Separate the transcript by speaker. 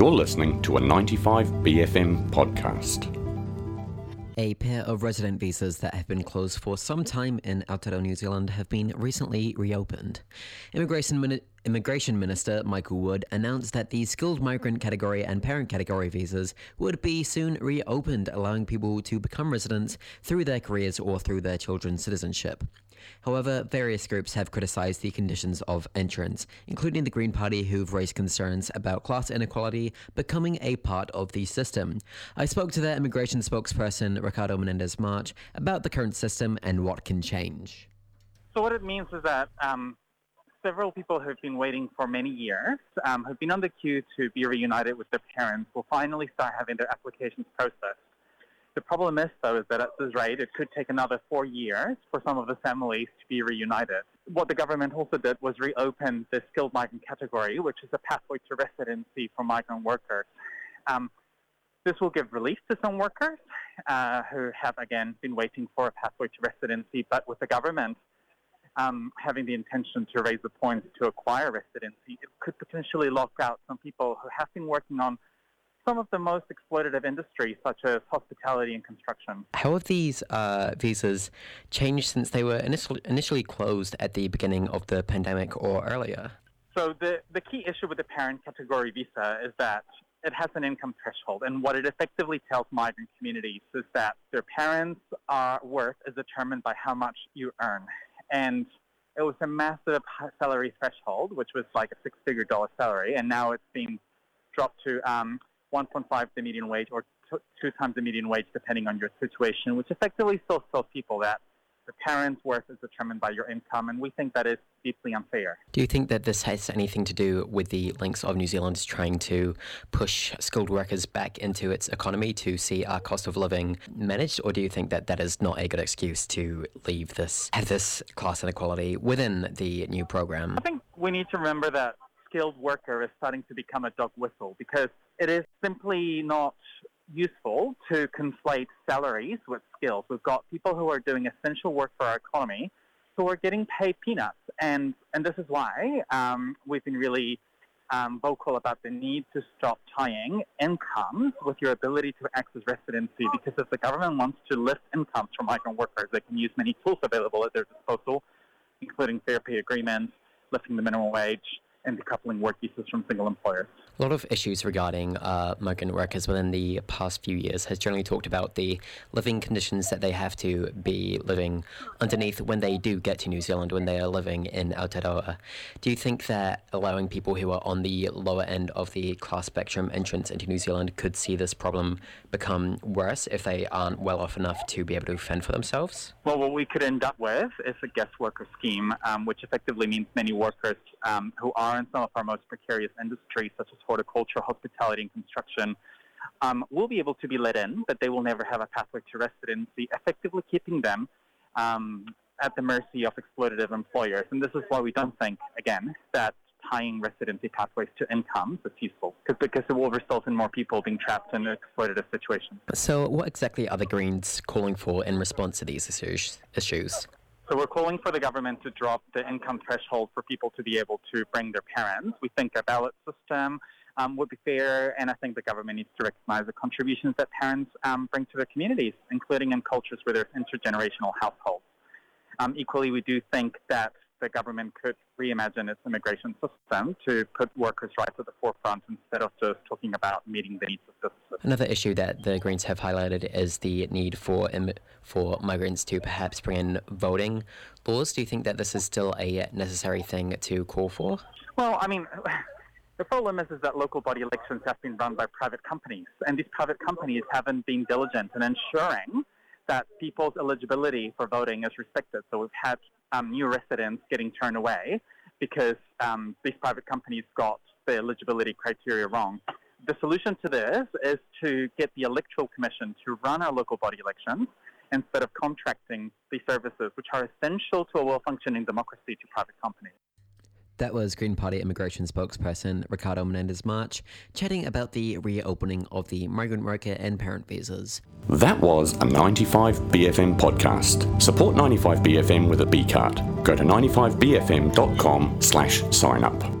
Speaker 1: You're listening to a 95BFM podcast.
Speaker 2: A pair of resident visas that have been closed for some time in Aotearoa, New Zealand have been recently reopened. Immigration, Mini- Immigration Minister Michael Wood announced that the skilled migrant category and parent category visas would be soon reopened, allowing people to become residents through their careers or through their children's citizenship. However, various groups have criticised the conditions of entrance, including the Green Party, who've raised concerns about class inequality becoming a part of the system. I spoke to their immigration spokesperson, Ricardo Menendez March, about the current system and what can change.
Speaker 3: So, what it means is that um, several people who've been waiting for many years, um, who've been on the queue to be reunited with their parents, will finally start having their applications processed. The problem is, though, is that at this rate, it could take another four years for some of the families to be reunited. What the government also did was reopen the skilled migrant category, which is a pathway to residency for migrant workers. Um, this will give relief to some workers uh, who have, again, been waiting for a pathway to residency, but with the government um, having the intention to raise the points to acquire residency, it could potentially lock out some people who have been working on some of the most exploitative industries, such as hospitality and construction.
Speaker 2: How have these uh, visas changed since they were initially, initially closed at the beginning of the pandemic or earlier?
Speaker 3: So, the, the key issue with the parent category visa is that it has an income threshold. And what it effectively tells migrant communities is that their parents' are worth is determined by how much you earn. And it was a massive salary threshold, which was like a six figure dollar salary. And now it's been dropped to um, 1.5 the median wage or t- two times the median wage, depending on your situation, which effectively still tells people that the parent's worth is determined by your income, and we think that is deeply unfair.
Speaker 2: Do you think that this has anything to do with the links of New Zealand trying to push skilled workers back into its economy to see our cost of living managed, or do you think that that is not a good excuse to leave this, have this class inequality within the new program?
Speaker 3: I think we need to remember that skilled worker is starting to become a dog whistle because it is simply not useful to conflate salaries with skills. We've got people who are doing essential work for our economy who are getting paid peanuts. And, and this is why um, we've been really um, vocal about the need to stop tying incomes with your ability to access residency because if the government wants to lift incomes from migrant workers, they can use many tools available at their disposal, including fair pay agreements, lifting the minimum wage, and decoupling work visas from single employers.
Speaker 2: A lot of issues regarding uh, migrant workers within the past few years has generally talked about the living conditions that they have to be living underneath when they do get to New Zealand, when they are living in Aotearoa. Do you think that allowing people who are on the lower end of the class spectrum entrance into New Zealand could see this problem become worse if they aren't well off enough to be able to fend for themselves?
Speaker 3: Well, what we could end up with is a guest worker scheme, um, which effectively means many workers um, who are in some of our most precarious industries, such as horticulture, hospitality, and construction, um, will be able to be let in, but they will never have a pathway to residency, effectively keeping them um, at the mercy of exploitative employers. And this is why we don't think, again, that tying residency pathways to incomes is useful, because it will result in more people being trapped in exploitative situations.
Speaker 2: So, what exactly are the Greens calling for in response to these issues?
Speaker 3: So we're calling for the government to drop the income threshold for people to be able to bring their parents. We think a ballot system um, would be fair, and I think the government needs to recognize the contributions that parents um, bring to their communities, including in cultures where there's intergenerational households. Um, equally, we do think that the government could reimagine its immigration system to put workers' rights at the forefront instead of just talking about meeting the needs of businesses.
Speaker 2: Another issue that the Greens have highlighted is the need for Im- for migrants to perhaps bring in voting laws. Do you think that this is still a necessary thing to call for?
Speaker 3: Well, I mean. The problem is, is that local body elections have been run by private companies, and these private companies haven't been diligent in ensuring that people's eligibility for voting is respected. So we've had um, new residents getting turned away because um, these private companies got the eligibility criteria wrong. The solution to this is to get the Electoral Commission to run our local body elections instead of contracting these services, which are essential to a well functioning democracy, to private companies.
Speaker 2: That was Green Party immigration spokesperson Ricardo Menendez March chatting about the reopening of the migrant worker and parent visas.
Speaker 1: That was a 95BFM podcast. Support 95BFM with a B card. Go to 95BFM.com slash sign up.